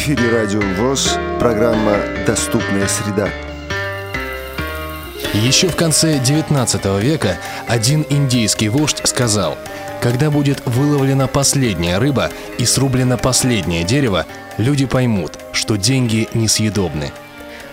эфире Радио ВОЗ, программа «Доступная среда». Еще в конце XIX века один индийский вождь сказал, когда будет выловлена последняя рыба и срублено последнее дерево, люди поймут, что деньги несъедобны.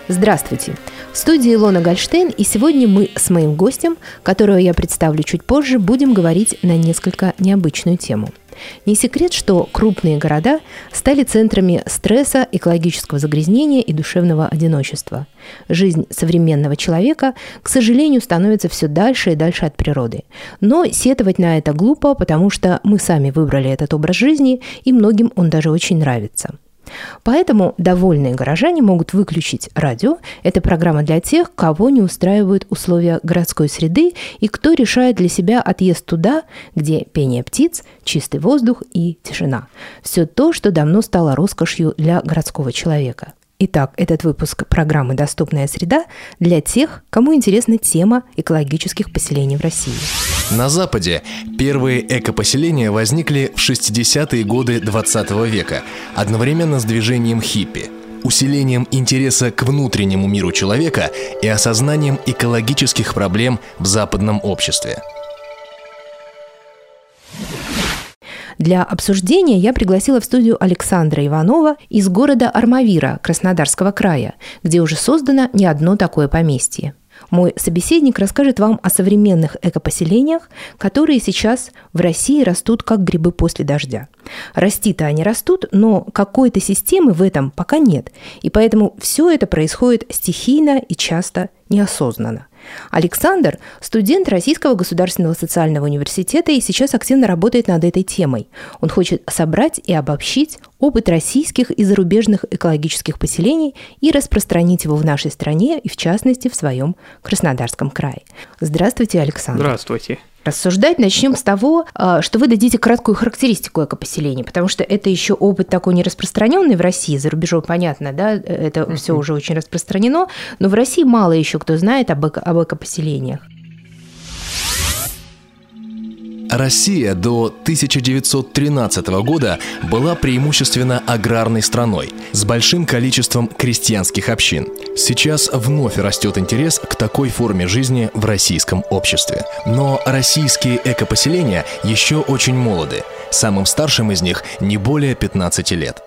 Здравствуйте! В студии Илона Гольштейн, и сегодня мы с моим гостем, которого я представлю чуть позже, будем говорить на несколько необычную тему – не секрет, что крупные города стали центрами стресса, экологического загрязнения и душевного одиночества. Жизнь современного человека, к сожалению, становится все дальше и дальше от природы. Но сетовать на это глупо, потому что мы сами выбрали этот образ жизни, и многим он даже очень нравится – Поэтому довольные горожане могут выключить радио. Это программа для тех, кого не устраивают условия городской среды и кто решает для себя отъезд туда, где пение птиц, чистый воздух и тишина. Все то, что давно стало роскошью для городского человека. Итак, этот выпуск программы «Доступная среда» для тех, кому интересна тема экологических поселений в России. На Западе первые экопоселения возникли в 60-е годы 20 века, одновременно с движением хиппи – усилением интереса к внутреннему миру человека и осознанием экологических проблем в западном обществе – Для обсуждения я пригласила в студию Александра Иванова из города Армавира Краснодарского края, где уже создано не одно такое поместье. Мой собеседник расскажет вам о современных экопоселениях, которые сейчас в России растут как грибы после дождя. Расти-то они растут, но какой-то системы в этом пока нет, и поэтому все это происходит стихийно и часто неосознанно. Александр – студент Российского государственного социального университета и сейчас активно работает над этой темой. Он хочет собрать и обобщить опыт российских и зарубежных экологических поселений и распространить его в нашей стране и, в частности, в своем Краснодарском крае. Здравствуйте, Александр. Здравствуйте рассуждать, начнем с того, а, что вы дадите краткую характеристику экопоселения, потому что это еще опыт такой не распространенный в России, за рубежом понятно, да, это uh-huh. все уже очень распространено, но в России мало еще кто знает об, эко- об экопоселениях. Россия до 1913 года была преимущественно аграрной страной с большим количеством крестьянских общин. Сейчас вновь растет интерес к такой форме жизни в российском обществе. Но российские экопоселения еще очень молоды. Самым старшим из них не более 15 лет.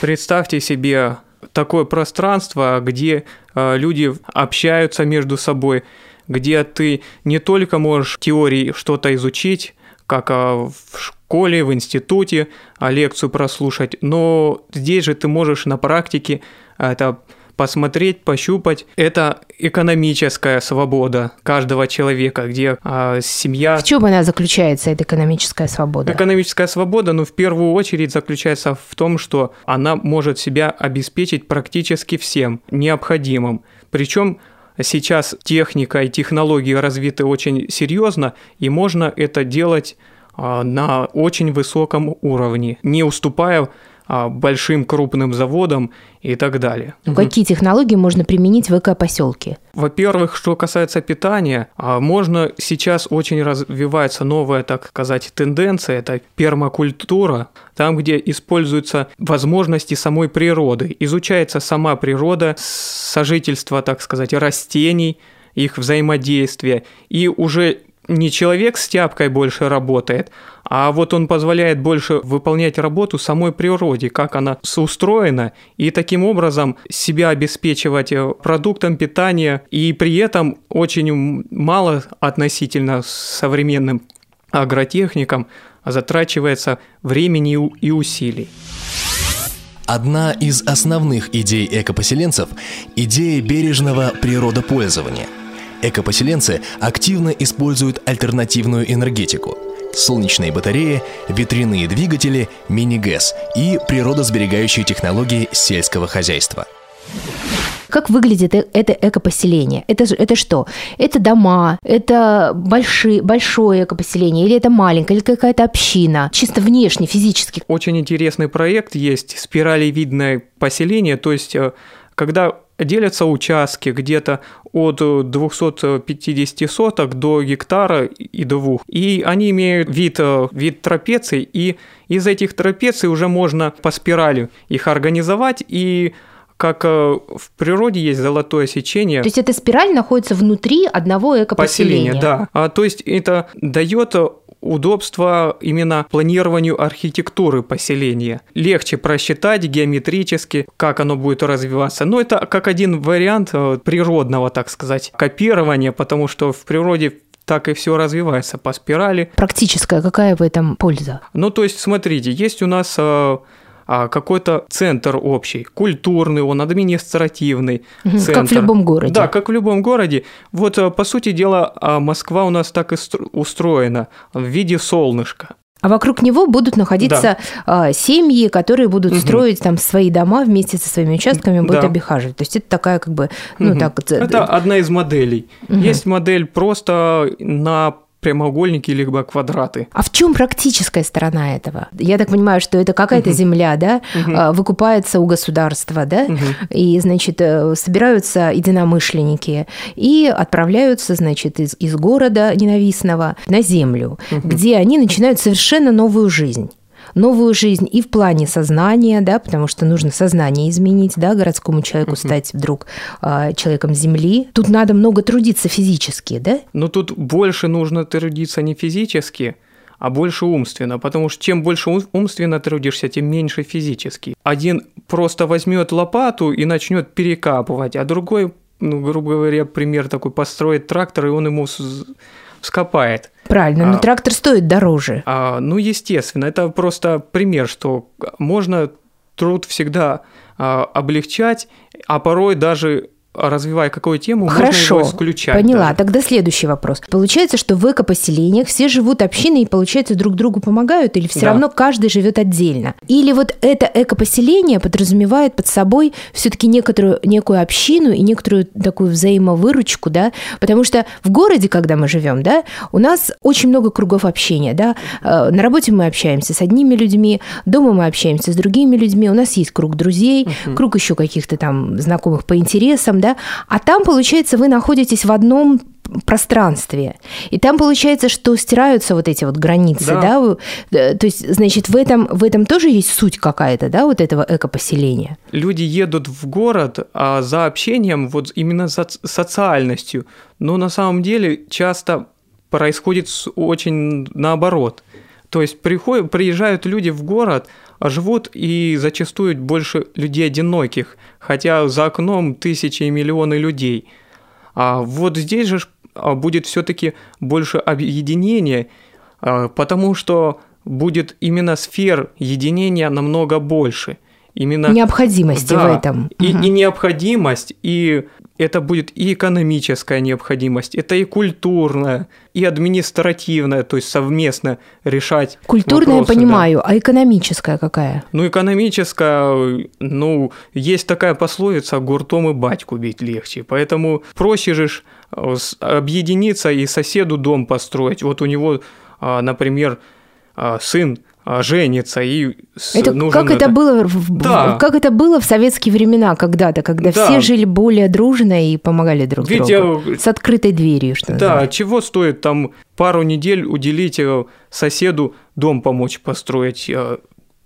Представьте себе такое пространство, где э, люди общаются между собой, где ты не только можешь в теории что-то изучить, как а, в школе, в институте, а лекцию прослушать, но здесь же ты можешь на практике это посмотреть, пощупать. Это экономическая свобода каждого человека, где а, семья... В чем она заключается, эта экономическая свобода? Экономическая свобода, ну, в первую очередь заключается в том, что она может себя обеспечить практически всем необходимым. Причем сейчас техника и технологии развиты очень серьезно, и можно это делать а, на очень высоком уровне, не уступая большим крупным заводам и так далее. Какие технологии можно применить в экопоселке? Во-первых, что касается питания, а, можно сейчас очень развивается новая, так сказать, тенденция, это пермакультура, там, где используются возможности самой природы, изучается сама природа, сожительство, так сказать, растений, их взаимодействие, и уже не человек с тяпкой больше работает, а вот он позволяет больше выполнять работу самой природе, как она устроена, и таким образом себя обеспечивать э, продуктом питания, и при этом очень мало относительно современным агротехникам затрачивается времени и усилий. Одна из основных идей экопоселенцев – идея бережного природопользования – Экопоселенцы активно используют альтернативную энергетику – солнечные батареи, ветряные двигатели, мини-ГЭС и природосберегающие технологии сельского хозяйства. Как выглядит э, это экопоселение? Это, это что? Это дома, это большие, большое экопоселение, или это маленькое, или какая-то община, чисто внешне, физически? Очень интересный проект есть, спиралевидное поселение, то есть э, когда делятся участки где-то от 250 соток до гектара и двух. И они имеют вид, э, вид трапеций, и из этих трапеций уже можно по спирали их организовать и как э, в природе есть золотое сечение. То есть эта спираль находится внутри одного экопоселения? Поселение, да. А, то есть это дает удобство именно планированию архитектуры поселения. Легче просчитать геометрически, как оно будет развиваться. Но это как один вариант э, природного, так сказать, копирования, потому что в природе так и все развивается по спирали. Практическая какая в этом польза? Ну, то есть, смотрите, есть у нас э, какой-то центр общий, культурный, он административный угу, центр. Как в любом городе. Да, как в любом городе. Вот, э, по сути дела, а, Москва у нас так и устроена в виде солнышка. А вокруг него будут находиться да. семьи, которые будут угу. строить там свои дома вместе со своими участками, будут да. обихаживать. То есть это такая как бы, ну угу. так. Это одна из моделей. Угу. Есть модель просто на прямоугольники либо квадраты. А в чем практическая сторона этого? Я так понимаю, что это какая-то угу. земля, да, угу. выкупается у государства, да, угу. и, значит, э, собираются единомышленники и отправляются, значит, из, из города ненавистного на землю, угу. где они начинают совершенно новую жизнь новую жизнь и в плане сознания, да, потому что нужно сознание изменить, да, городскому человеку стать вдруг э, человеком земли. Тут надо много трудиться физически, да? Но тут больше нужно трудиться не физически, а больше умственно, потому что чем больше умственно трудишься, тем меньше физически. Один просто возьмет лопату и начнет перекапывать, а другой, ну, грубо говоря, пример такой, построит трактор, и он ему скопает. Правильно, но а, трактор стоит дороже. А, ну, естественно, это просто пример, что можно труд всегда а, облегчать, а порой даже развивая какую тему, Хорошо, можно его исключать. Поняла. Даже. Тогда следующий вопрос. Получается, что в экопоселениях все живут общиной и, получается, друг другу помогают, или все да. равно каждый живет отдельно? Или вот это экопоселение подразумевает под собой все-таки некоторую некую общину и некоторую такую взаимовыручку, да? Потому что в городе, когда мы живем, да, у нас очень много кругов общения, да. Э, на работе мы общаемся с одними людьми, дома мы общаемся с другими людьми, у нас есть круг друзей, угу. круг еще каких-то там знакомых по интересам, да, а там, получается, вы находитесь в одном пространстве. И там получается, что стираются вот эти вот границы, да? да? Э, то есть, значит, в этом, в этом тоже есть суть какая-то, да, вот этого экопоселения? Люди едут в город а за общением, вот именно за социальностью. Но на самом деле часто происходит очень наоборот. То есть приходят, приезжают люди в город, а живут и зачастую больше людей одиноких, хотя за окном тысячи и миллионы людей. А вот здесь же а, будет все-таки больше объединения, а, потому что будет именно сфер единения намного больше. Именно, необходимости да, в этом. И, угу. и необходимость, и это будет и экономическая необходимость, это и культурная, и административная, то есть совместно решать Культурная вопросы, понимаю, да. а экономическая какая? Ну, экономическая, ну, есть такая пословица «гуртом и батьку бить легче», поэтому проще же э, объединиться и соседу дом построить. Вот у него, а, например, а, сын женится и это нужен как это, было в, да. как это было в советские времена когда-то когда да. все жили более дружно и помогали друг Ведь другу я... с открытой дверью что да называется. чего стоит там пару недель уделить э, соседу дом помочь построить э,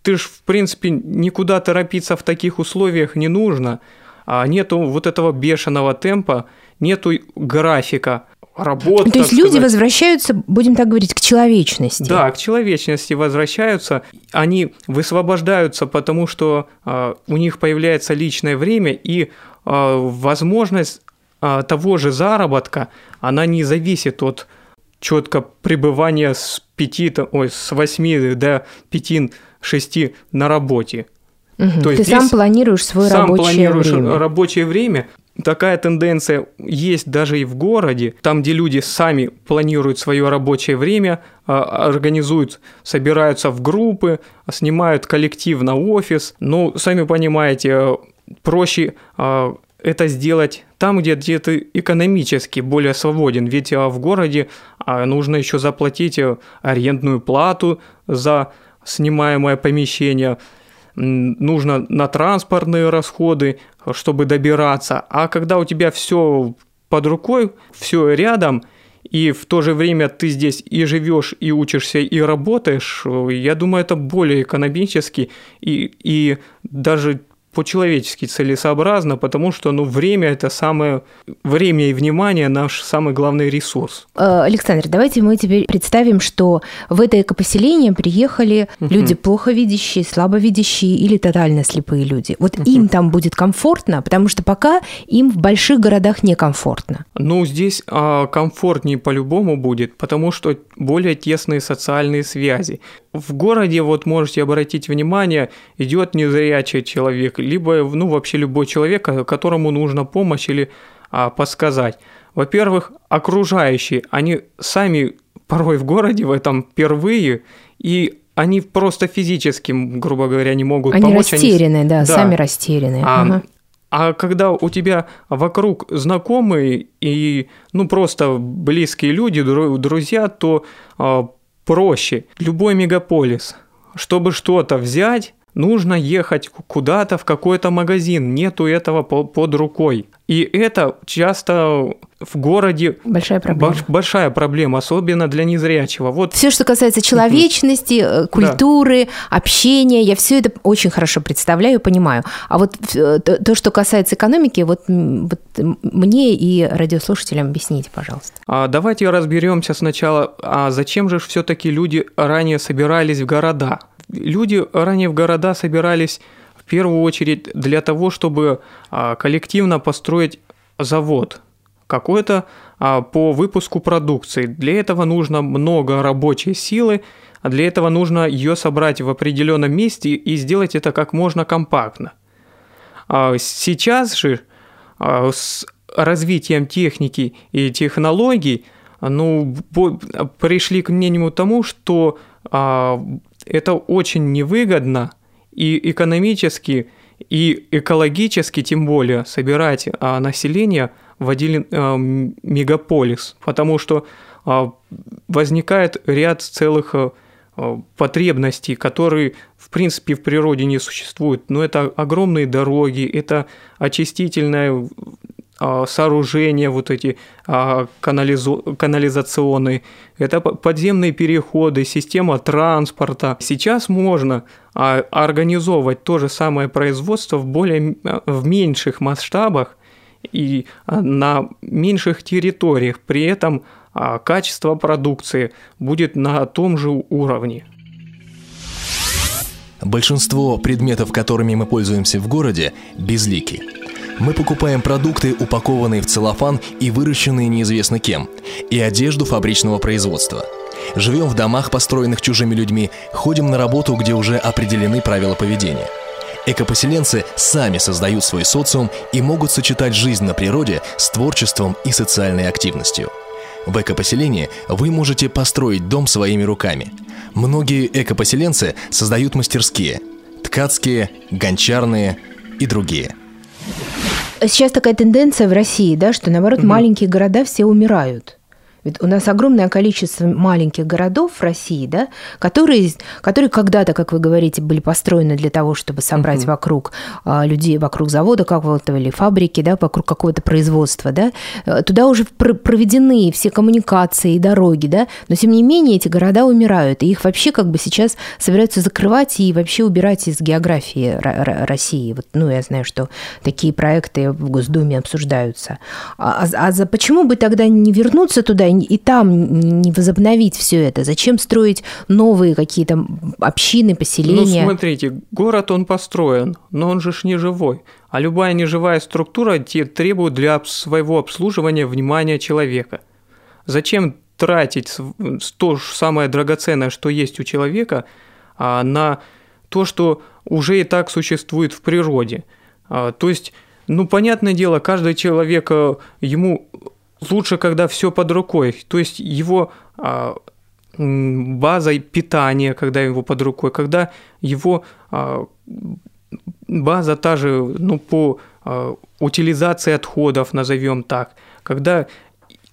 ты ж в принципе никуда торопиться в таких условиях не нужно а нету вот этого бешеного темпа нету графика работа. То есть люди сказать. возвращаются, будем так говорить, к человечности. Да, к человечности возвращаются. Они высвобождаются, потому что э, у них появляется личное время и э, возможность э, того же заработка, она не зависит от четко пребывания с 5, ой, с 8 до 5-6 на работе. Угу. То есть Ты сам планируешь свое сам рабочее планируешь время. рабочее время. Такая тенденция есть даже и в городе, там, где люди сами планируют свое рабочее время, а, организуют, собираются в группы, снимают коллектив на офис. Ну, сами понимаете, проще а, это сделать там, где, где ты экономически более свободен. Ведь а, в городе нужно еще заплатить арендную плату за снимаемое помещение, нужно на транспортные расходы, чтобы добираться. А когда у тебя все под рукой, все рядом, и в то же время ты здесь и живешь, и учишься, и работаешь, я думаю, это более экономически и, и даже по-человечески целесообразно, потому что ну, время – это самое… Время и внимание – наш самый главный ресурс. Э, Александр, давайте мы теперь представим, что в это экопоселение приехали uh-huh. люди плохо видящие, слабовидящие или тотально слепые люди. Вот uh-huh. им там будет комфортно, потому что пока им в больших городах некомфортно. Ну, здесь а, комфортнее по-любому будет, потому что более тесные социальные связи. В городе, вот можете обратить внимание, идет незрячий человек, либо ну, вообще любой человек, которому нужна помощь или а, подсказать. Во-первых, окружающие, они сами порой в городе в этом впервые, и они просто физически, грубо говоря, не могут они помочь. Растеряны, они растеряны, да, сами растеряны. А, ага. а когда у тебя вокруг знакомые и ну просто близкие люди, друзья, то а, проще. Любой мегаполис, чтобы что-то взять, нужно ехать куда-то в какой-то магазин, нету этого под рукой. И это часто в городе большая проблема. большая проблема, особенно для незрячего. Вот все, что касается человечности, э, культуры, да. общения, я все это очень хорошо представляю, понимаю. А вот э, то, что касается экономики, вот, вот мне и радиослушателям объясните, пожалуйста. А давайте разберемся сначала, а зачем же все-таки люди ранее собирались в города? Люди ранее в города собирались в первую очередь для того, чтобы а, коллективно построить завод какой-то а, по выпуску продукции. Для этого нужно много рабочей силы, а для этого нужно ее собрать в определенном месте и сделать это как можно компактно. Сейчас же с развитием техники и технологий ну, пришли к мнению тому, что это очень невыгодно и экономически, и экологически, тем более, собирать а, население в один а, мегаполис, потому что а, возникает ряд целых а, потребностей, которые, в принципе, в природе не существуют. Но это огромные дороги, это очистительная а, сооружения, вот эти а, канализо- канализационные, это подземные переходы, система транспорта. Сейчас можно а, организовывать то же самое производство в более в меньших масштабах и на меньших территориях. При этом качество продукции будет на том же уровне. Большинство предметов, которыми мы пользуемся в городе, безлики – мы покупаем продукты, упакованные в целлофан и выращенные неизвестно кем, и одежду фабричного производства. Живем в домах, построенных чужими людьми, ходим на работу, где уже определены правила поведения. Экопоселенцы сами создают свой социум и могут сочетать жизнь на природе с творчеством и социальной активностью. В экопоселении вы можете построить дом своими руками. Многие экопоселенцы создают мастерские – ткацкие, гончарные и другие – Сейчас такая тенденция в России, да, что наоборот угу. маленькие города все умирают. Ведь у нас огромное количество маленьких городов в России, да, которые, которые когда-то, как вы говорите, были построены для того, чтобы собрать uh-huh. вокруг а, людей, вокруг завода какого-то или фабрики, да, вокруг какого-то производства, да. Э, туда уже проведены все коммуникации и дороги, да, но тем не менее эти города умирают, и их вообще как бы сейчас собираются закрывать и вообще убирать из географии России. Вот, ну, я знаю, что такие проекты в Госдуме обсуждаются. А, а, а почему бы тогда не вернуться туда и там не возобновить все это? Зачем строить новые какие-то общины, поселения? Ну, смотрите, город он построен, но он же ж не живой. А любая неживая структура требует для своего обслуживания внимания человека. Зачем тратить то же самое драгоценное, что есть у человека, а, на то, что уже и так существует в природе? А, то есть, ну, понятное дело, каждый человек, э, ему лучше, когда все под рукой. То есть его а, базой питания, когда его под рукой, когда его а, база та же, ну, по а, утилизации отходов, назовем так, когда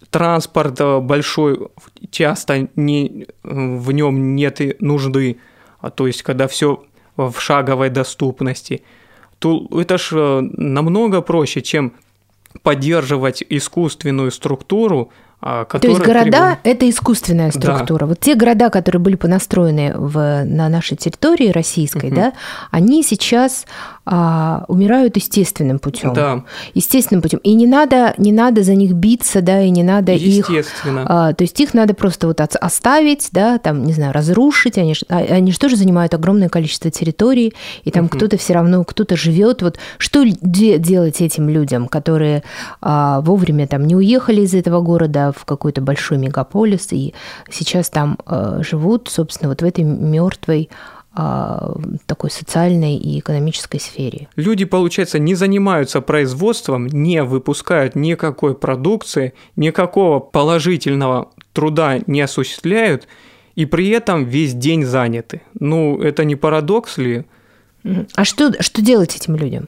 транспорт большой, часто не, в нем нет нужды, а то есть когда все в шаговой доступности, то это ж намного проще, чем поддерживать искусственную структуру, а, То есть города это искусственная структура. Да. Вот те города, которые были понастроены в, на нашей территории российской, угу. да, они сейчас а, умирают естественным путем. Да. Естественным путем. И не надо, не надо за них биться, да, и не надо их... А, то есть их надо просто вот оставить, да, там, не знаю, разрушить. Они, а, они же тоже занимают огромное количество территорий, и там угу. кто-то все равно, кто-то живет. Вот что делать этим людям, которые а, вовремя там не уехали из этого города, в какой-то большой мегаполис, и сейчас там э, живут, собственно, вот в этой мертвой а, такой социальной и экономической сфере. Люди, получается, не занимаются производством, не выпускают никакой продукции, никакого положительного труда не осуществляют, и при этом весь день заняты. Ну, это не парадокс ли? А что, что делать этим людям?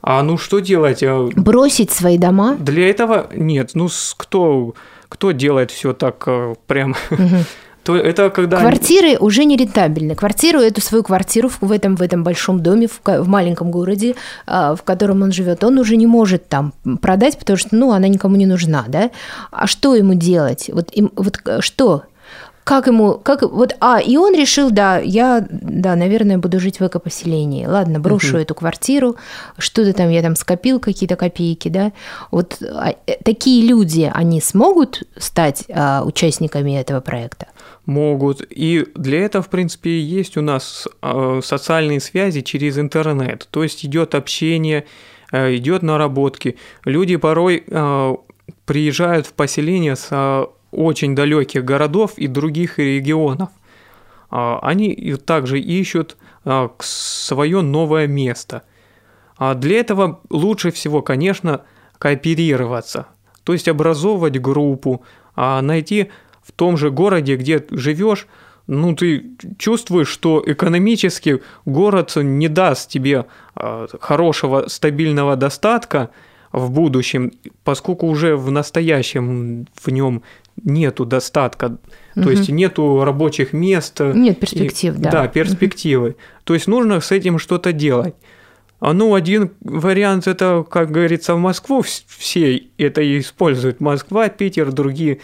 А ну что делать? А Бросить свои дома? Для этого нет. Ну кто кто делает все так э, прям? То это когда... Квартиры уже не рентабельны. Квартиру, эту свою квартиру в этом, в этом большом доме, в, в маленьком городе, а, в котором он живет, он уже не может там продать, потому что, ну, она никому не нужна, да? А что ему делать? Вот, им, вот что? как ему, как, вот, а, и он решил, да, я, да, наверное, буду жить в экопоселении. Ладно, брошу uh-huh. эту квартиру, что-то там, я там скопил какие-то копейки, да. Вот а, э, такие люди, они смогут стать а, участниками этого проекта? Могут. И для этого, в принципе, есть у нас а, социальные связи через интернет. То есть идет общение, а, идет наработки. Люди порой а, приезжают в поселение с а, очень далеких городов и других регионов. Они также ищут свое новое место. Для этого лучше всего, конечно, кооперироваться, то есть образовывать группу, найти том же городе, где живешь, ну, ты чувствуешь, что экономически город не даст тебе хорошего, стабильного достатка в будущем, поскольку уже в настоящем в нем нету достатка, угу. то есть нету рабочих мест. Нет перспектив, и, да. Да, перспективы. Угу. То есть нужно с этим что-то делать. А ну, один вариант это, как говорится, в Москву все это используют. Москва, Питер, другие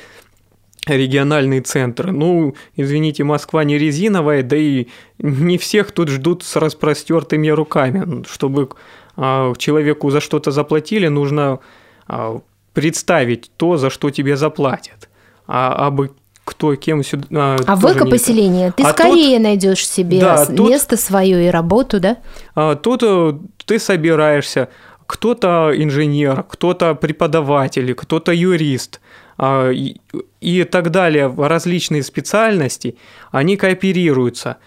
региональные центры. Ну, извините, Москва не резиновая, да и не всех тут ждут с распростертыми руками. Чтобы а, человеку за что-то заплатили, нужно а, представить то, за что тебе заплатят а абы кто кем сюда. А, а в экопоселение ты а скорее тут, найдешь себе да, место тут, свое и работу, да? А, тут э, ты собираешься, кто-то инженер, кто-то преподаватель, кто-то юрист и, и так далее, различные специальности, они кооперируются.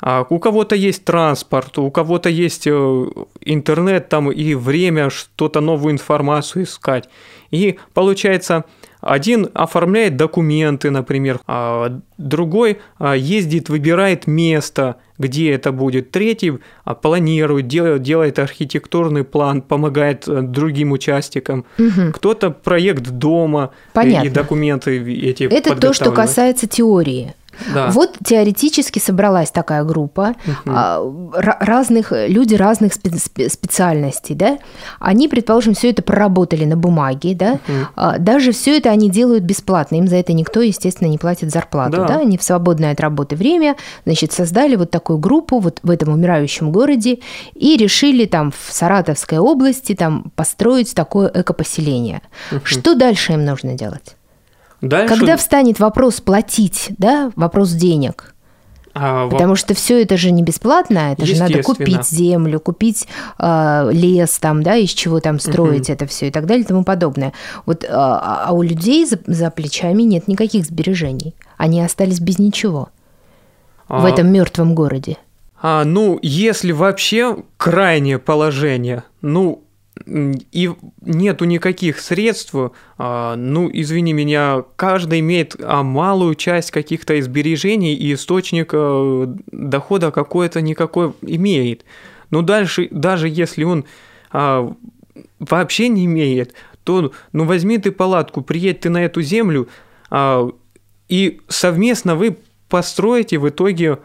А у кого-то есть транспорт, у кого-то есть э, интернет там и время что-то новую информацию искать. И получается, один оформляет документы, например, а другой а, ездит, выбирает место, где это будет. Третий а, планирует, делает, делает архитектурный план, помогает э, другим участникам. Угу. Кто-то проект дома Понятно. и документы эти Это то, что касается теории. Да. Вот теоретически собралась такая группа угу. разных люди разных специальностей, да. Они, предположим, все это проработали на бумаге, да. Угу. Даже все это они делают бесплатно, им за это никто, естественно, не платит зарплату, да. да. Они в свободное от работы время, значит, создали вот такую группу вот в этом умирающем городе и решили там в Саратовской области там построить такое экопоселение. Угу. Что дальше им нужно делать? Дальше... Когда встанет вопрос платить, да, вопрос денег? А, Потому во... что все это же не бесплатно, это же надо купить землю, купить э, лес там, да, из чего там строить угу. это все и так далее и тому подобное. Вот, а, а у людей за, за плечами нет никаких сбережений, они остались без ничего а... в этом мертвом городе. А, ну, если вообще крайнее положение, ну, и нету никаких средств, а, ну, извини меня, каждый имеет а, малую часть каких-то сбережений и источник а, дохода какой-то никакой имеет. Но дальше, даже если он вообще не имеет, то ну возьми ты палатку, приедь ты на эту землю, и совместно вы построите в итоге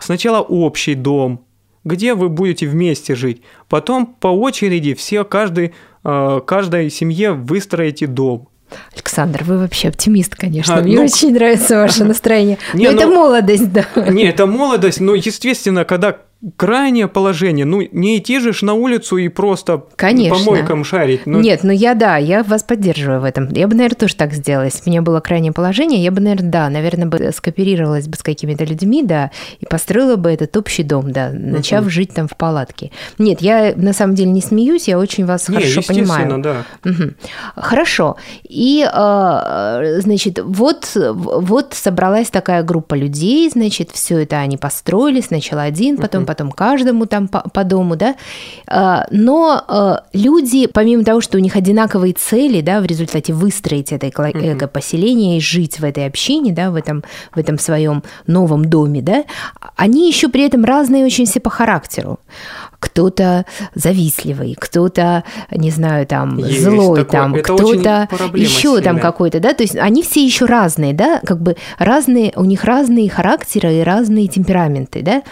сначала общий дом, где вы будете вместе жить. Потом по очереди все, каждый, э, каждой семье выстроите дом. Александр, вы вообще оптимист, конечно. А, Мне ну, очень нравится ваше настроение. Не, Но это ну- молодость, да. Не, это молодость, но, естественно, когда крайнее положение, ну, не идти же ж на улицу и просто Конечно. по мойкам шарить. Ну, Нет, ну я да, я вас поддерживаю в этом. Я бы, наверное, тоже так сделала. Если бы у меня было крайнее положение, я бы, наверное, да, наверное, бы скооперировалась бы с какими-то людьми, да, и построила бы этот общий дом, да, начав жить там в палатке. Нет, я на самом деле не смеюсь, я очень вас не, хорошо понимаю. да. Мгм. Хорошо. И, э, значит, вот, вот собралась такая группа людей, значит, все это они построили, сначала один, потом, потом каждому там по, по дому, да. Э, Но э, люди, помимо того, что у них одинаковые цели, да, в результате выстроить это эко- эко-поселение и жить в этой общине, да, в этом, в этом своем новом доме, да, они еще при этом разные очень все по характеру. Кто-то завистливый, кто-то, не знаю, там, Есть злой, такое. там, кто-то еще там какой-то, да, то есть они все еще разные, да, как бы разные, у них разные характеры и разные темпераменты, да.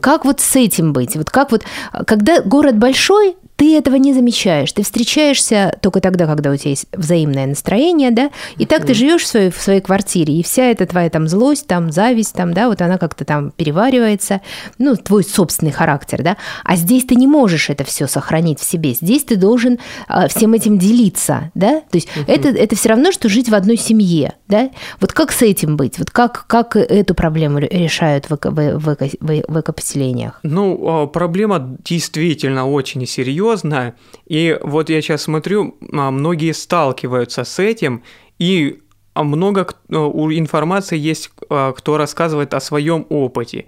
Как вот с этим быть? Вот как вот, когда город большой, ты этого не замечаешь. Ты встречаешься только тогда, когда у тебя есть взаимное настроение, да, и так ты живешь в своей, в своей квартире, и вся эта твоя там злость, там зависть, там, да, вот она как-то там переваривается, ну, твой собственный характер, да, а здесь ты не можешь это все сохранить в себе, здесь ты должен а, всем этим делиться, да, то есть это, это все равно, что жить в одной семье, да, вот как с этим быть, вот как, как эту проблему ре- решают в, эко- в, в эко- в в экопоселениях? Ну, а, проблема действительно очень серьезная. И вот я сейчас смотрю, а, многие сталкиваются с этим, и много у информации есть, а, кто рассказывает о своем опыте.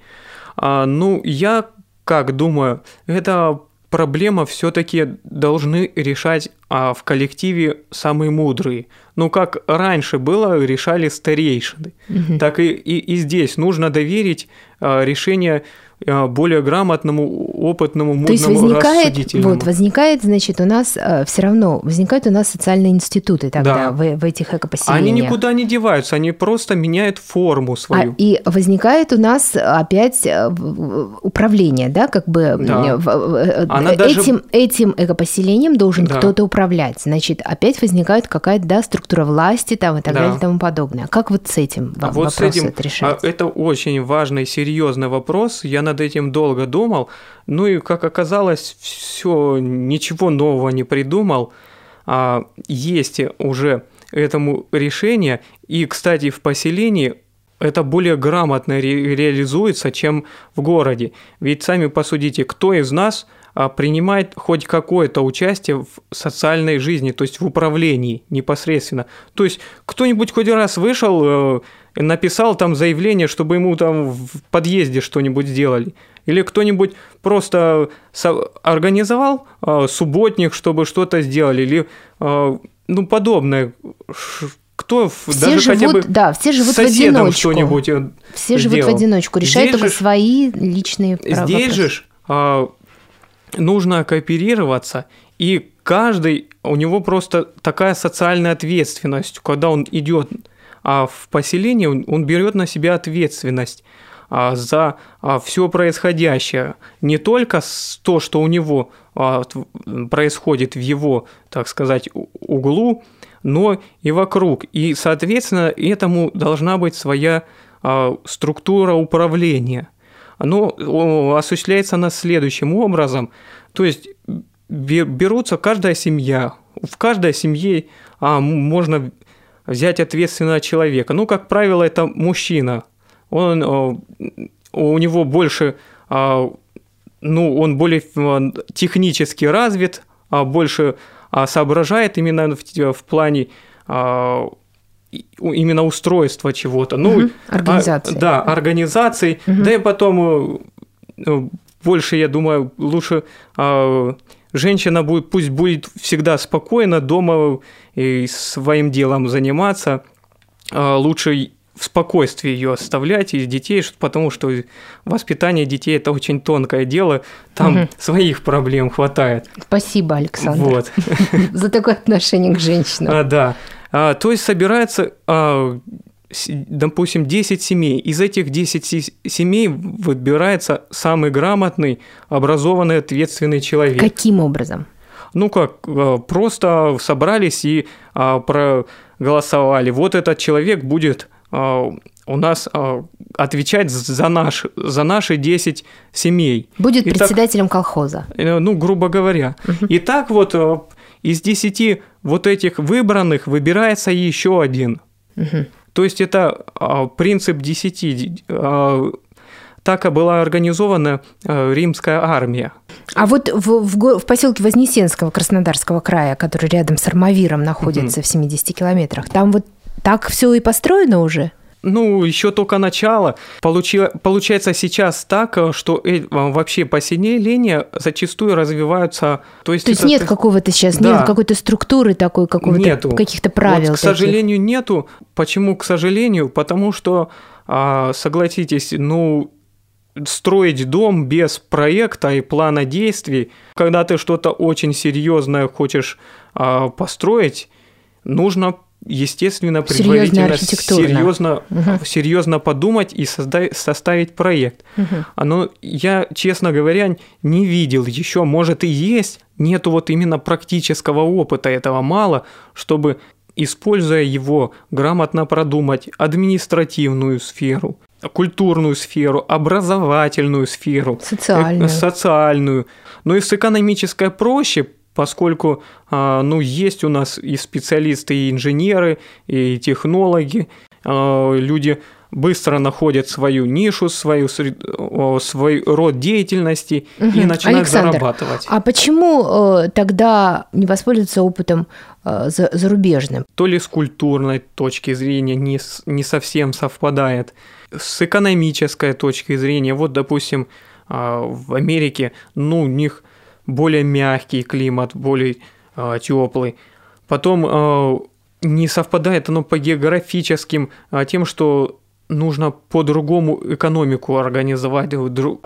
А, Ну, я как думаю, эта проблема все-таки должны решать а, в коллективе самые мудрые. Ну, как раньше было, решали старейшины. Так и, и, и здесь нужно доверить а, решение более грамотному, опытному, мудрому, То есть возникает, вот, возникает, значит, у нас все равно, возникают у нас социальные институты тогда Да. в, в этих экопоселениях. Они никуда не деваются, они просто меняют форму А, свою. и возникает у нас опять э, управление, да, как бы Да. Она э, даже- этим, этим экопоселением должен Да. кто-то управлять. Значит, опять возникает какая-то да, структура власти там, и так Да. далее и тому подобное. Как вот с этим А во- вот с вопрос этим, а, это очень важный, серьезный вопрос. Я над этим долго думал. Ну и, как оказалось, все, ничего нового не придумал. А, есть уже этому решение. И, кстати, в поселении это более грамотно ре- реализуется, чем в городе. Ведь сами посудите, кто из нас а, принимает хоть какое-то участие в социальной жизни, то есть в управлении непосредственно. То есть кто-нибудь хоть раз вышел, э, написал там заявление, чтобы ему там в подъезде что-нибудь сделали. Или кто-нибудь просто организовал э, субботник, чтобы что-то сделали. Или э, ну подобное. Кто Все даже живут, хотя бы да, все живут в одиночку. что-нибудь э, Все живут в сделал. одиночку, решают Здесь только же свои личные про- Здесь вопросы. же а, нужно кооперироваться, и каждый, у него просто такая социальная ответственность, когда он идет а, в поселение, он, берет на себя ответственность а, за все происходящее. Не только то, что у него а, происходит в его, так сказать, углу, но и вокруг. И, соответственно, этому должна быть своя а, структура управления. Оно осуществляется она следующим образом. То есть бе- берутся каждая семья, в каждой семье а, можно взять ответственного человека. Ну, как правило, это мужчина. Он, о, у него больше, а, ну, он более а, технически развит, а, больше соображает именно в, в плане именно устройства чего-то. Ну, Мгм. Организации. а, да, организаций. Да и потом э, э, больше, я думаю, лучше женщина будет, пусть будет всегда спокойно дома и своим делом заниматься. А, Лучше в спокойствии ее оставлять и детей, потому что воспитание детей это очень тонкое дело, там Мгм. своих проблем хватает. Спасибо, Александр, Вот. за такое отношение к женщинам. А, да. А, то есть собирается а, допустим, 10 семей. Из этих 10 семей выбирается самый грамотный, образованный, ответственный человек. Каким образом? Ну как, э, просто собрались и а, проголосовали. Вот этот человек будет а, у нас а, отвечать за, наш, за наши 10 семей. Будет и председателем так, колхоза. Э, ну, грубо говоря. Угу. И так вот из 10 вот этих выбранных выбирается еще один. Угу. То есть это принцип 10 так и была организована э, римская армия. А вот в, в, в поселке Вознесенского Краснодарского края, который рядом с Армавиром находится угу. в 70 километрах, там вот так все и построено уже? Ну, еще только начало. Получи... Получается сейчас так, э, что э, вообще поселения зачастую развиваются... То есть, то есть это... нет какого-то сейчас, да. нет какой-то структуры такой, какого-то, каких-то правил. Вот, к сожалению, нету. Почему к сожалению? Потому что, а, согласитесь, ну, строить дом без проекта и плана действий, когда ты что-то очень серьезное хочешь а, построить, нужно естественно, предварительно серьезно, угу. серьезно подумать и создать, составить проект. Угу. Оно, я, честно говоря, не видел еще, может и есть, нету вот именно практического опыта, этого мало, чтобы, используя его, грамотно продумать административную сферу, культурную сферу, образовательную сферу, социальную. Э, социальную. Но и с экономической проще, поскольку а, ну, есть у нас и специалисты, и инженеры, и технологи, а, люди быстро находят свою нишу, свою, свой род деятельности угу. и начинают Александр, зарабатывать. А почему э, тогда не воспользоваться опытом э, зарубежным? То ли с культурной точки зрения не, не совсем совпадает, с экономической точки зрения, вот, допустим, а, в Америке, ну, у них более мягкий климат, более а, теплый. Потом а, не совпадает оно по географическим тем, что нужно по-другому экономику организовать.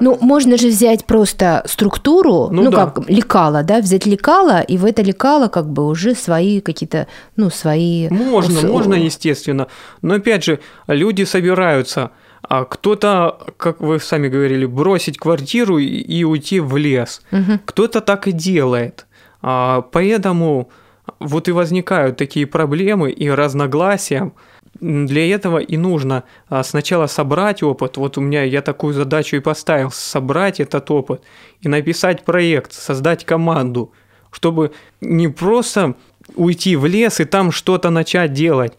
Ну, можно же взять просто структуру, ну, ну да. как лекала, да, взять лекала, и в это лекало как бы уже свои какие-то, ну, свои... Можно, с... можно, естественно. Но опять же, люди собираются, а кто-то, как вы сами говорили, бросить квартиру и уйти в лес. Угу. Кто-то так и делает. А, поэтому вот и возникают такие проблемы и разногласия, для этого и нужно а, сначала собрать опыт. Вот у меня я такую задачу и поставил, собрать этот опыт и написать проект, создать команду, чтобы не просто уйти в лес и там что-то начать делать.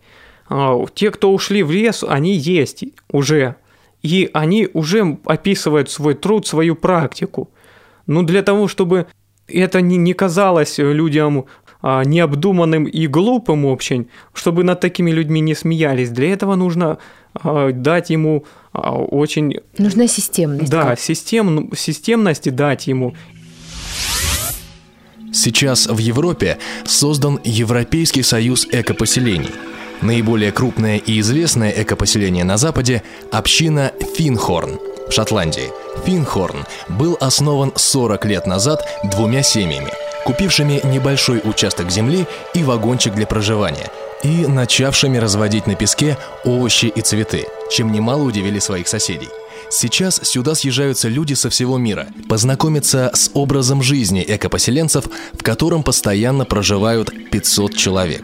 А, те, кто ушли в лес, они есть уже. И они уже описывают свой труд, свою практику. Но для того, чтобы это не казалось людям а, необдуманным и глупым очень, чтобы над такими людьми не смеялись. Для этого нужно а, дать ему а, очень... Нужна системность. Да, систем, системности дать ему. Сейчас в Европе создан Европейский союз экопоселений. Наиболее крупное и известное экопоселение на Западе – община Финхорн в Шотландии. Финхорн был основан 40 лет назад двумя семьями – купившими небольшой участок земли и вагончик для проживания, и начавшими разводить на песке овощи и цветы, чем немало удивили своих соседей. Сейчас сюда съезжаются люди со всего мира, познакомиться с образом жизни экопоселенцев, в котором постоянно проживают 500 человек.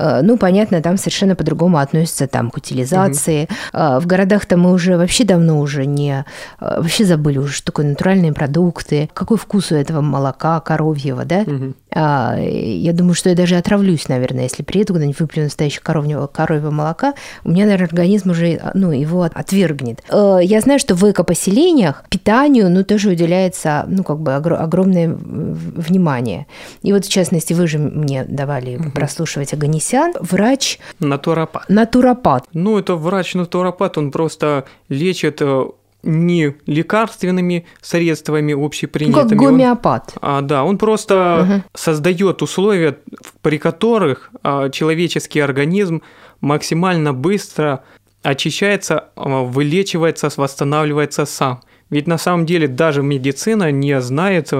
Э, ну, понятно, там совершенно по-другому относятся там к утилизации. Угу. В городах-то мы уже вообще давно уже не... Э, вообще забыли уже, что такое натуральные продукты, какой вкус у этого молока коровьего, да? Угу. Я думаю, что я даже отравлюсь, наверное, если приеду куда-нибудь выплюну настоящего коровьего, коровьего молока, у меня, наверное, организм уже, ну, его отвергнет. Я знаю, что в экопоселениях питанию, ну, тоже уделяется, ну, как бы огромное внимание. И вот, в частности, вы же мне давали угу. прослушивать Аганесян, врач... Натуропат. Натуропат. Ну, это врач-натуропат, он просто лечит э, не лекарственными средствами общепринятыми. Ну, как гомеопат. Он, а, да, он просто угу. создает условия, при которых а, человеческий организм максимально быстро очищается, а, вылечивается, восстанавливается сам. Ведь на самом деле даже медицина не знает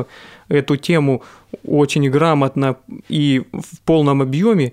эту тему очень грамотно и в полном объеме,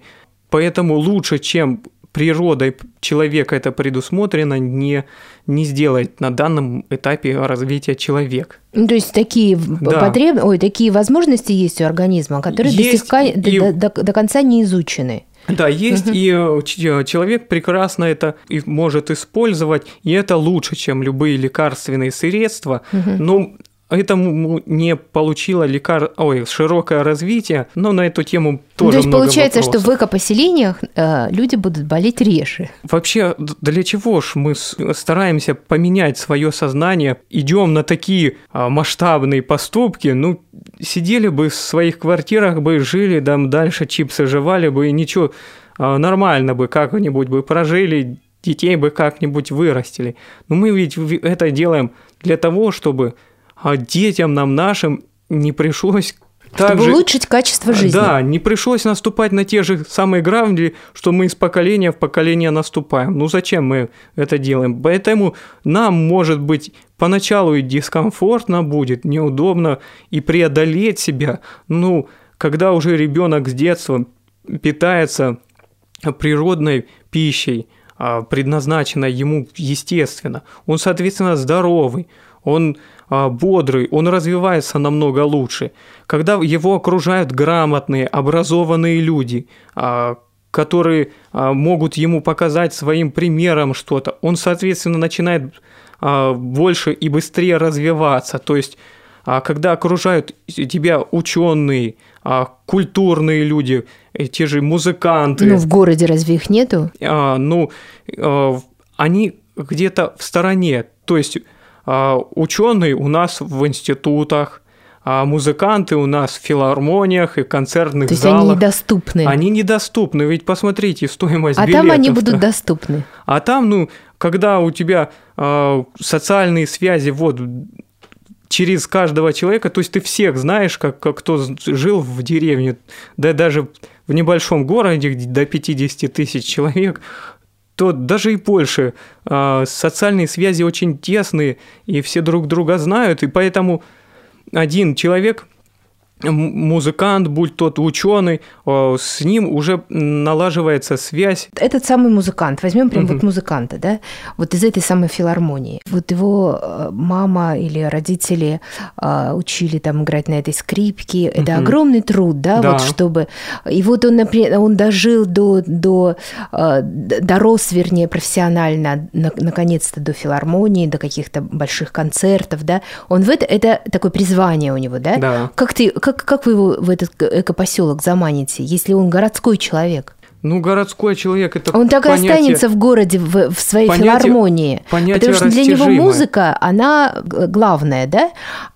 Поэтому лучше, чем природой человека это предусмотрено, не, не сделает на данном этапе развития человек. Ну, то есть такие да. потреб... Ой, такие возможности есть у организма, которые есть до, сих... и... до, до, до конца не изучены. Да, есть, и человек прекрасно это и может использовать, и это лучше, чем любые лекарственные средства. Но этому не получило лекар... Ой, широкое развитие, но на эту тему тоже ну, То есть много получается, вопросов. что в экопоселениях э, люди будут болеть реже. Вообще, для чего ж мы стараемся поменять свое сознание, идем на такие э, масштабные поступки, ну, сидели бы в своих квартирах бы, жили там дальше, чипсы жевали бы, и ничего, э, нормально бы как-нибудь бы прожили, детей бы как-нибудь вырастили. Но мы ведь это делаем для того, чтобы а детям нам нашим не пришлось чтобы также, улучшить качество жизни. Да, не пришлось наступать на те же самые грабли, что мы из поколения в поколение наступаем. Ну зачем мы это делаем? Поэтому нам, может быть, поначалу и дискомфортно будет, неудобно и преодолеть себя. Ну, когда уже ребенок с детства питается природной пищей, а, предназначенной ему естественно, он, соответственно, здоровый, он а, бодрый, он развивается намного лучше. Когда его окружают грамотные, образованные люди, а, которые а, могут ему показать своим примером что-то, он, соответственно, начинает больше и быстрее развиваться. То есть, когда окружают тебя ученые, культурные люди, э, те же музыканты. Ну, в городе разве их нету? Ну, они где-то в стороне. То есть ученые у нас в институтах, а музыканты у нас в филармониях и концертных То есть залах. они недоступны. Они недоступны, ведь посмотрите стоимость а билетов. А там они будут доступны. А там, ну, когда у тебя э, социальные связи, вот через каждого человека, то есть ты всех знаешь, как, как кто жил в деревне, да даже в небольшом городе, до 50 тысяч человек, то даже и больше. А, социальные связи очень тесные, и все друг друга знают, и поэтому один человек – музыкант, будь тот ученый, с ним уже налаживается связь. Этот самый музыкант, возьмем прям угу. вот музыканта, да, вот из этой самой филармонии. Вот его э, мама или родители э, учили там играть на этой скрипке. Это угу. огромный труд, да, да, вот чтобы... И вот он, например, он дожил до, до э, дорос, вернее, профессионально, наконец-то до филармонии, до каких-то больших концертов, да. Он в это, это такое призвание у него, да? Да. Как ты, как, как вы его в этот экопоселок заманите, если он городской человек? Ну, городской человек это Он так и останется в городе, в, в своей понятие, филармонии. Понятие потому что для него музыка, она главная, да?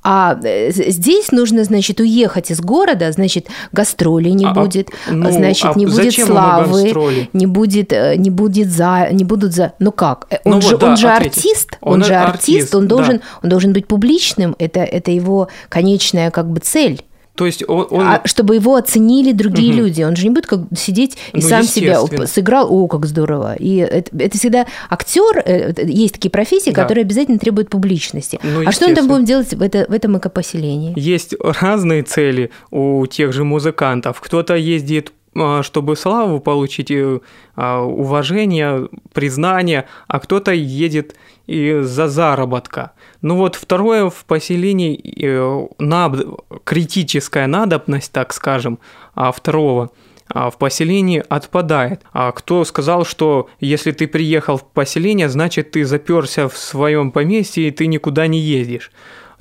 А э, здесь нужно, значит, уехать из города, значит, гастролей не а, а будет, ну, значит, а не будет славы, не будет, э, не будет за, не будут за. Ну как? Э, он ну, же, вот, да, он же артист, он, он же артист, он должен, да. он должен быть публичным. Это, это его конечная как бы цель. То есть он, он... А чтобы его оценили другие угу. люди, он же не будет как сидеть и ну, сам себя сыграл, о, как здорово. И это, это всегда актер, э, есть такие профессии, да. которые обязательно требуют публичности. Ну, а что он там будет делать в, это, в этом экопоселении? Есть разные цели у тех же музыкантов. Кто-то ездит а, чтобы славу получить, а, уважение, признание, а кто-то едет из-за заработка. Ну вот второе в поселении э, над... критическая надобность, так скажем, а второго в поселении отпадает. А кто сказал, что если ты приехал в поселение, значит ты заперся в своем поместье и ты никуда не ездишь?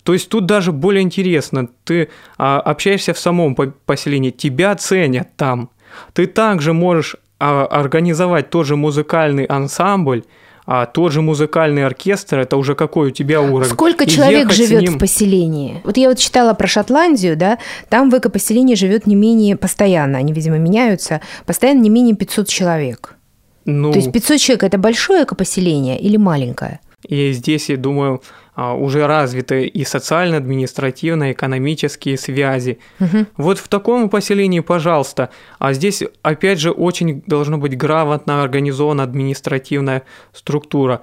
То есть тут даже более интересно, ты общаешься в самом поселении, тебя ценят там, ты также можешь а, организовать тоже музыкальный ансамбль, а тот же музыкальный оркестр, это уже какой у тебя уровень. Сколько человек живет ним... в поселении? Вот я вот читала про Шотландию, да, там в экопоселении живет не менее постоянно, они, видимо, меняются, постоянно не менее 500 человек. Ну... То есть 500 человек – это большое экопоселение или маленькое? И здесь, я думаю, уже развиты и социально-административно экономические связи. Угу. Вот в таком поселении, пожалуйста. А здесь, опять же, очень должно быть грамотно организована административная структура.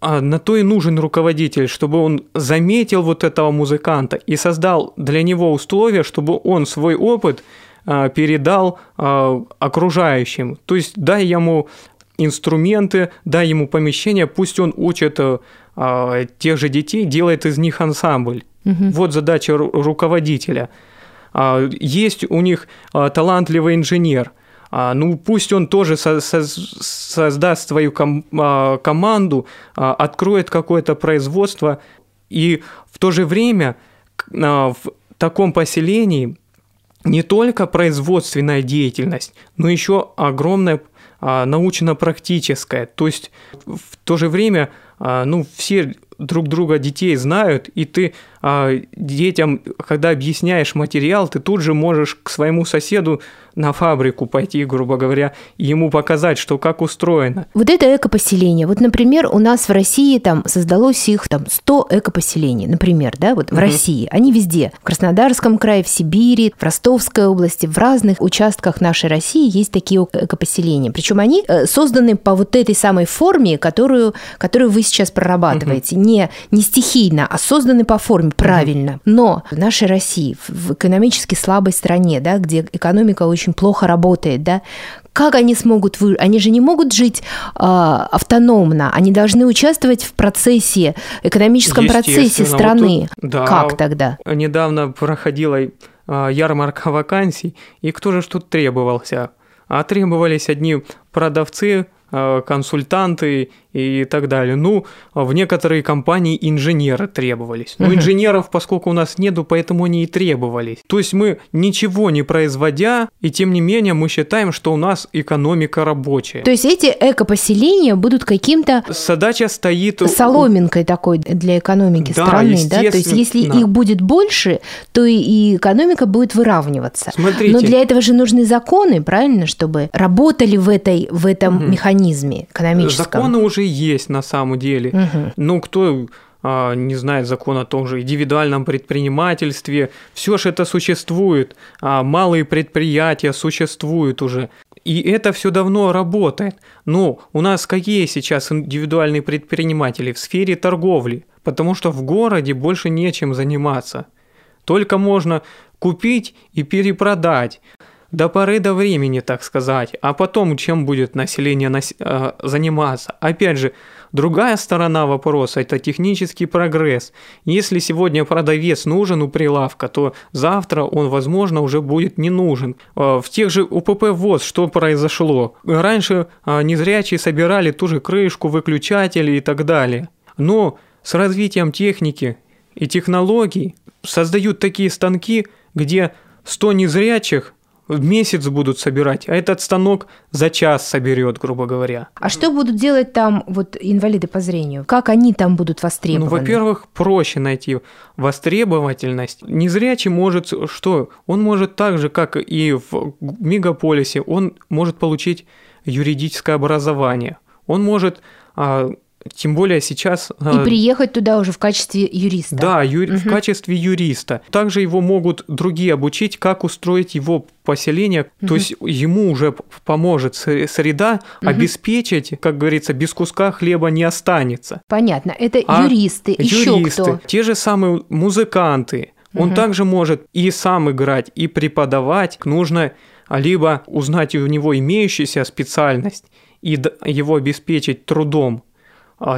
А на то и нужен руководитель, чтобы он заметил вот этого музыканта и создал для него условия, чтобы он свой опыт а, передал а, окружающим. То есть дай ему инструменты, дай ему помещение, пусть он учит э, тех же детей, делает из них ансамбль. Угу. Вот задача ру- руководителя. Э, есть у них э, талантливый инженер. А, ну, пусть он тоже со- со- создаст свою ком- а, команду, а, откроет какое-то производство, и в то же время а, в таком поселении не только производственная деятельность, но еще огромная а, научно-практическая. То есть в то же время а, ну, все друг друга детей знают, и ты детям, когда объясняешь материал, ты тут же можешь к своему соседу на фабрику пойти, грубо говоря, и ему показать, что как устроено. Вот это экопоселение. Вот, например, у нас в России там создалось их там 100 экопоселений, например, да, вот в России. Они везде. В Краснодарском крае, в Сибири, в Ростовской области, в разных участках нашей России есть такие экопоселения. Причем они э, созданы по вот этой самой форме, которую, которую вы сейчас прорабатываете. Не, не стихийно, а созданы по форме, правильно. Но в нашей России, в экономически слабой стране, да, где экономика очень плохо работает, да, как они смогут вы, они же не могут жить э, автономно, они должны участвовать в процессе экономическом процессе страны. Вот тут, да, как тогда? Недавно проходила э, ярмарка вакансий, и кто же тут требовался? А требовались одни продавцы, э, консультанты и так далее. Ну, в некоторые компании инженеры требовались. Но инженеров, поскольку у нас нету, поэтому они и требовались. То есть мы ничего не производя, и тем не менее мы считаем, что у нас экономика рабочая. То есть эти экопоселения будут каким-то... Задача стоит... Соломинкой такой для экономики да, страны, да? То есть если их будет больше, то и экономика будет выравниваться. Смотрите. Но для этого же нужны законы, правильно, чтобы работали в, этой, в этом угу. механизме экономическом. Законы уже есть на самом деле. Угу. Ну, кто а, не знает закон о том же индивидуальном предпринимательстве, все же это существует, а малые предприятия существуют уже. И это все давно работает. Но у нас какие сейчас индивидуальные предприниматели в сфере торговли? Потому что в городе больше нечем заниматься. Только можно купить и перепродать до поры до времени, так сказать, а потом чем будет население нас... э, заниматься. Опять же, другая сторона вопроса – это технический прогресс. Если сегодня продавец нужен у прилавка, то завтра он, возможно, уже будет не нужен. Э, в тех же УПП ВОЗ что произошло? Раньше э, незрячие собирали ту же крышку, выключатели и так далее. Но с развитием техники и технологий создают такие станки, где 100 незрячих в месяц будут собирать, а этот станок за час соберет, грубо говоря. А что будут делать там вот инвалиды по зрению? Как они там будут востребованы? Ну, во-первых, проще найти востребовательность. Незрячий может что? Он может так же, как и в мегаполисе, он может получить юридическое образование. Он может а, тем более сейчас... И э, приехать туда уже в качестве юриста. Да, ю... угу. в качестве юриста. Также его могут другие обучить, как устроить его поселение. Угу. То есть ему уже поможет среда угу. обеспечить, как говорится, без куска хлеба не останется. Понятно. Это а юристы, еще юристы, кто? Те же самые музыканты. Он угу. также может и сам играть, и преподавать. Нужно либо узнать у него имеющуюся специальность и его обеспечить трудом,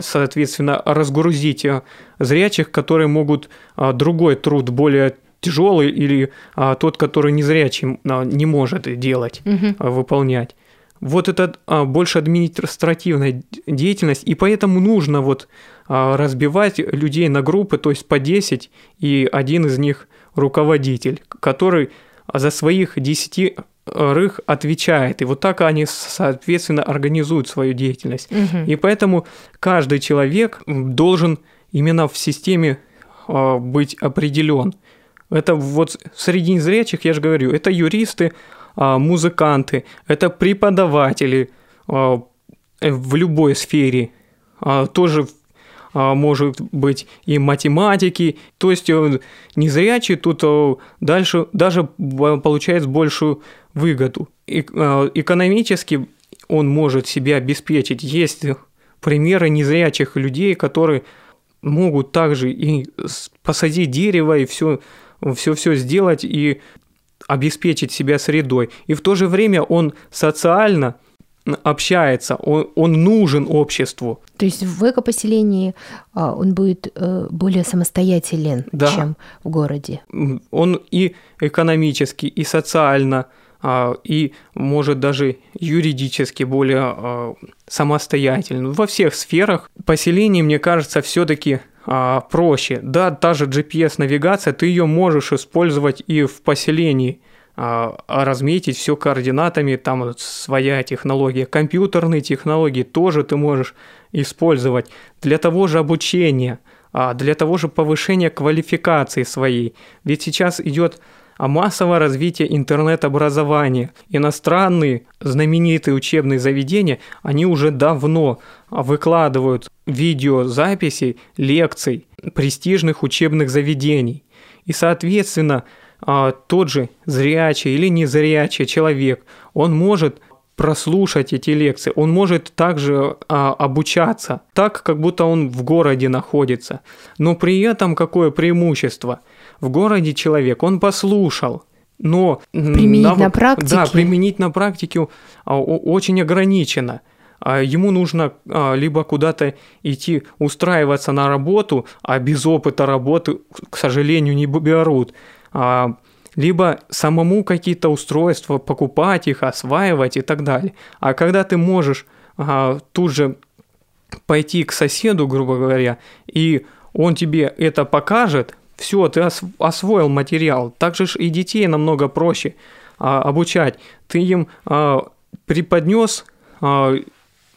соответственно, разгрузить э, зрячих, которые могут а, другой труд более тяжелый или а, тот, который незрячий не может делать, угу. выполнять. Вот это больше административная деятельность, и поэтому нужно вот разбивать людей на группы, то есть по 10, и один из них руководитель, который за своих 10 рых отвечает. И вот так они, соответственно, организуют свою деятельность. Угу. И поэтому каждый человек должен именно в системе а, быть определен. Это вот среди незрячих, я же говорю, это юристы, а, музыканты, это преподаватели а, в любой сфере, тоже может быть и математики. То есть э, незрячий тут э, дальше даже получает большую выгоду. Э, экономически он может себя обеспечить. Есть примеры незрячих людей, которые могут также и посадить дерево и все, все, все сделать и обеспечить себя средой. И в то же время он социально общается, он, он нужен обществу. То есть в экопоселении а, он будет э, более самостоятелен, Да. чем в городе. Он и экономически, и социально, и, может, даже юридически более а, самостоятельный. Во всех сферах поселение, мне кажется, все-таки проще. Да, та же GPS-навигация, ты ее можешь использовать и в поселении, а, а разметить все координатами, там своя технология. Компьютерные технологии тоже ты можешь использовать для того же обучения, а, для того же повышения квалификации своей. Ведь сейчас идет а, массовое развитие интернет-образования. Иностранные знаменитые учебные заведения, они уже давно выкладывают видеозаписи лекций престижных учебных заведений. И, соответственно, а, тот же зрячий или незрячий человек, он может прослушать эти лекции, он может также а, обучаться, так, как будто он в городе находится. Но при этом какое преимущество? В городе человек, он послушал, но... Применить навык- на практике? Да, применить на практике а, очень ограничено. А Ему нужно а, либо куда-то идти устраиваться на работу, а без опыта работы, к сожалению, не берут. Либо самому какие-то устройства покупать их, осваивать и так далее. А когда ты можешь тут же пойти к соседу, грубо говоря, и он тебе это покажет, все, ты ос- освоил материал. Также ж и детей намного проще а, обучать. Ты им а, преподнес а,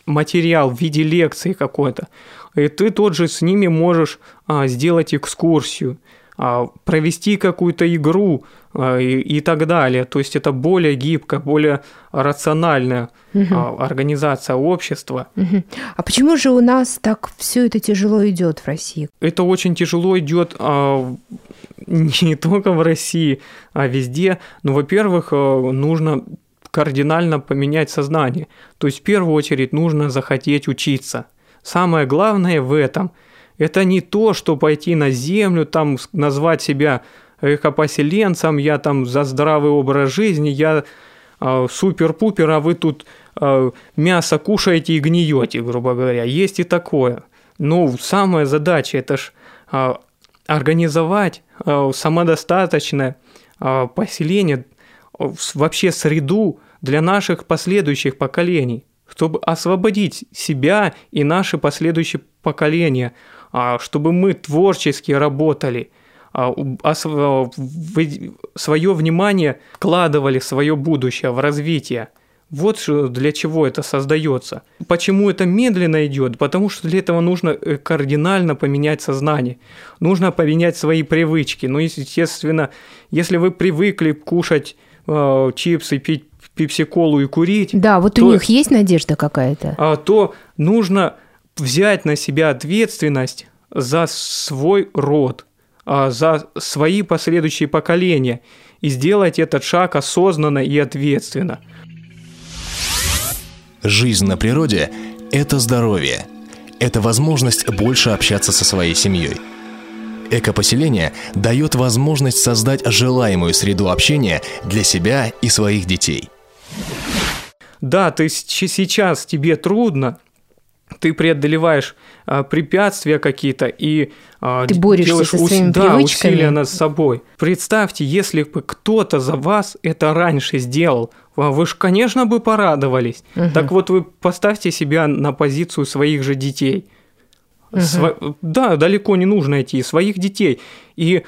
материал в виде лекции какой-то, и ты тот же с ними можешь а, сделать экскурсию, а, провести какую-то игру и, и так далее. То есть это более гибко, более рациональная а, организация общества. Мгм. А почему же у нас так все это тяжело идет в России? Это очень тяжело идет а, не только в России, а везде. Но, во-первых, а, нужно кардинально поменять сознание. То есть, в первую очередь, нужно захотеть учиться. Самое главное в этом – это не то, что пойти на землю, там назвать себя экопоселенцем, я там за здравый образ жизни, я а, супер-пупер, а вы тут а, мясо кушаете и гниете, грубо говоря. Есть и такое. Ну, самая задача это ж а, организовать самодостаточное поселение, вообще среду для наших последующих поколений, чтобы освободить себя и наши последующие поколения, чтобы мы творчески работали, свое внимание вкладывали в свое будущее, в развитие. Вот для чего это создается. Почему это медленно идет? Потому что для этого нужно э, кардинально поменять сознание. Нужно поменять свои привычки. Ну, естественно, если вы привыкли кушать э, чипсы, пить пепси-колу и курить, Да, вот То- у них есть надежда какая-то? а, то нужно взять на себя ответственность за свой род, а, за свои последующие поколения и сделать этот шаг осознанно и ответственно. Жизнь на природе – это здоровье. Это возможность больше общаться со своей семьей. Экопоселение дает возможность создать желаемую среду общения для себя и своих детей. Да, ты сейчас тебе трудно, ты преодолеваешь а, препятствия какие-то и а, Ты борешься делаешь со ус- своими да, привычками. усилия над собой. Представьте, если бы кто-то за вас это раньше сделал, а вы же, конечно, бы порадовались. Так вот, вы поставьте себя на позицию своих же детей. Сво- Да, далеко не нужно идти, своих детей. И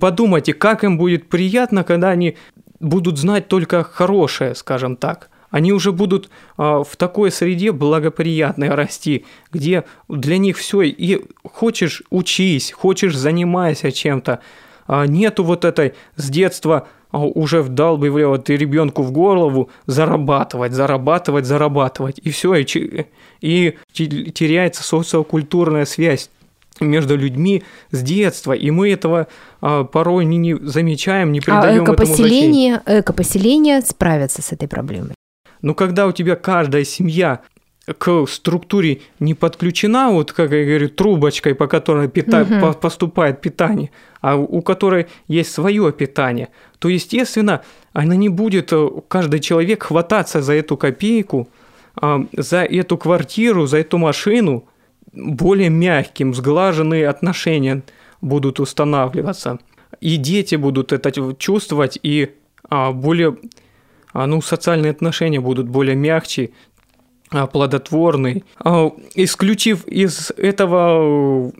подумайте, как им будет приятно, когда они будут знать только хорошее, скажем так. Они уже будут а, в такой среде благоприятной расти, где для них все, и хочешь учись, хочешь занимайся чем-то. А, нету вот этой с детства а, уже вдалбливали ты ребенку в голову зарабатывать, зарабатывать, зарабатывать. И все, и, и те- теряется социокультурная связь между людьми с детства, и мы этого а, порой не, не замечаем, не А придаем этому значения. экопоселение справятся с этой проблемой. Но когда у тебя каждая семья к структуре не подключена, вот как я говорю, трубочкой, по которой пита- Мгм. по- поступает питание, а у которой есть свое питание, то, естественно, она не будет, э, каждый человек хвататься за эту копейку, а, за эту квартиру, за эту машину более мягким, сглаженные отношения будут устанавливаться. И дети будут это чувствовать, и а, более, ну, социальные отношения будут более мягче, а, плодотворные. А, исключив из этого,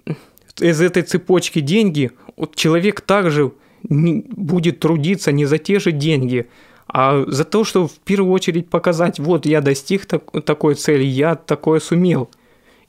из этой цепочки деньги, человек также будет трудиться не за те же деньги, а за то, что в первую очередь показать, вот я достиг так, такой цели, я такое сумел.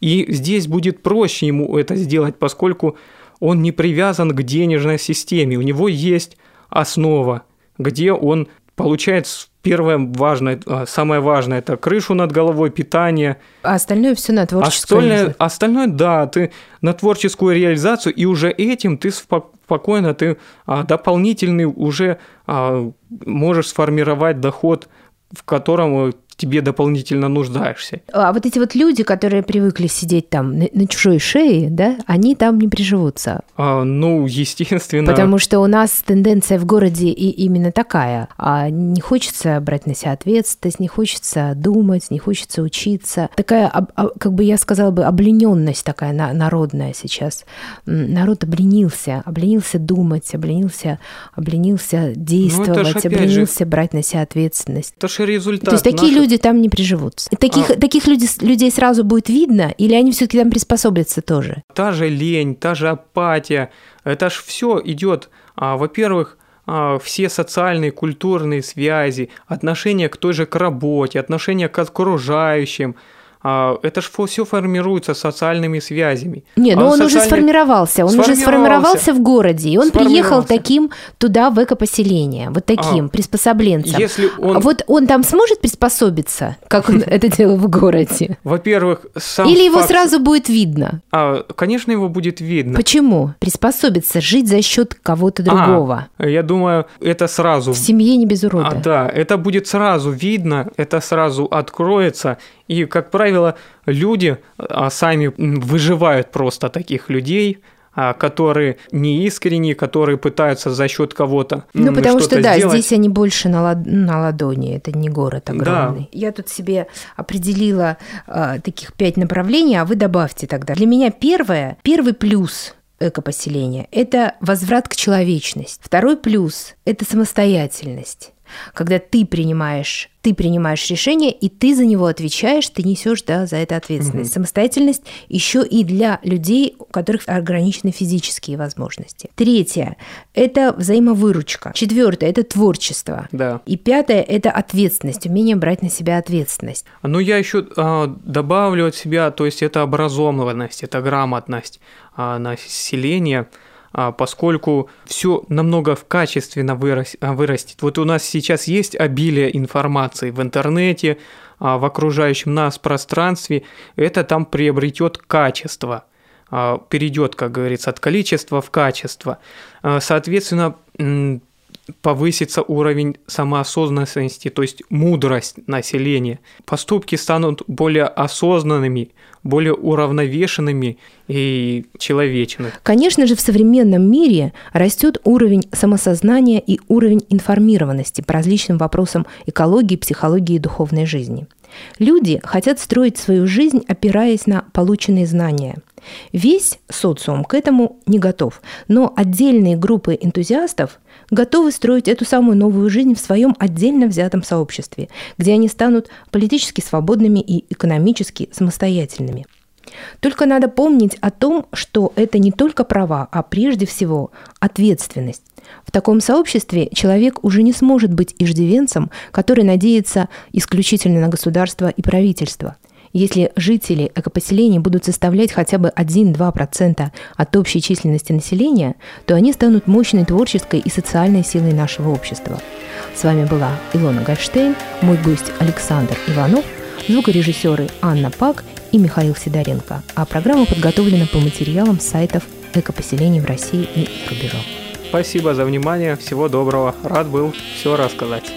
И здесь будет проще ему это сделать, поскольку он не привязан к денежной системе, у него есть основа, где он получает первое важное, а, самое важное – это крышу над головой, питание. А остальное все на творческую остальное, остальное, да, ты на творческую реализацию, и уже этим ты спокойно, ты а, дополнительный уже а, можешь сформировать доход, в котором тебе дополнительно нуждаешься. А вот эти вот люди, которые привыкли сидеть там на, на чужой шее, да, они там не приживутся. А, ну, естественно. Потому что у нас тенденция в городе и именно такая. А не хочется брать на себя ответственность, не хочется думать, не хочется учиться. Такая, как бы я сказала бы, облененность такая народная сейчас. Народ обленился, обленился думать, обленился, обленился ну, действовать, обленился же... брать на себя ответственность. Это же результат. То есть такие наших... люди там не приживутся. И таких, а... таких людей, людей сразу будет видно, или они все-таки там приспособятся тоже? Та же лень, та же апатия, это ж все идет, а, во-первых, а, все социальные, культурные связи, отношение к той же к работе, отношение к окружающим – это же все формируется социальными связями. Не, ну а он социальный... уже сформировался, он сформировался. уже сформировался в городе, и он приехал таким туда, в экопоселение, вот таким, а, приспособленцем. Если он... Вот он там сможет приспособиться, как он это делал в городе? Во-первых, сам Или его сразу будет видно? А, конечно, его будет видно. Почему? Приспособиться, жить за счет кого-то другого. А, я думаю, это сразу... В семье не без урода. А, да, это будет сразу видно, это сразу откроется, и, как правило, люди а, сами выживают просто таких людей, а, которые не искренние, которые пытаются за счет кого-то. Ну, потому что, да, сделать. здесь они больше на, лад... на ладони, это не город огромный. Да. Я тут себе определила э, таких пять направлений, а вы добавьте тогда. Для меня первое, первый плюс экопоселения – это возврат к человечности. Второй плюс – это самостоятельность когда ты принимаешь, ты принимаешь решение, и ты за него отвечаешь, ты несешь да, за это ответственность. Угу. Самостоятельность еще и для людей, у которых ограничены физические возможности. Третье – это взаимовыручка. Четвертое – это творчество. Да. И пятое – это ответственность, умение брать на себя ответственность. Ну, я еще а, добавлю от себя, то есть это образованность, это грамотность а, населения – а, поскольку все намного качественно вырас, а, вырастет. Вот у нас сейчас есть обилие информации в интернете, а, в окружающем нас пространстве, это там приобретет качество, перейдет, как говорится, от количества в качество. Соответственно, повысится уровень самоосознанности, то есть мудрость населения. Поступки станут более осознанными, более уравновешенными и человечными. Конечно же, в современном мире растет уровень самосознания и уровень информированности по различным вопросам экологии, психологии и духовной жизни. Люди хотят строить свою жизнь, опираясь на полученные знания. Весь социум к этому не готов, но отдельные группы энтузиастов готовы строить эту самую новую жизнь в своем отдельно взятом сообществе, где они станут политически свободными и экономически самостоятельными. Только надо помнить о том, что это не только права, а прежде всего ответственность. В таком сообществе человек уже не сможет быть иждивенцем, который надеется исключительно на государство и правительство – если жители экопоселений будут составлять хотя бы 1-2% от общей численности населения, то они станут мощной творческой и социальной силой нашего общества. С вами была Илона Гольштейн, мой гость Александр Иванов, звукорежиссеры Анна Пак и Михаил Сидоренко, а программа подготовлена по материалам сайтов экопоселений в России и рубежом. Спасибо за внимание, всего доброго, рад был все рассказать.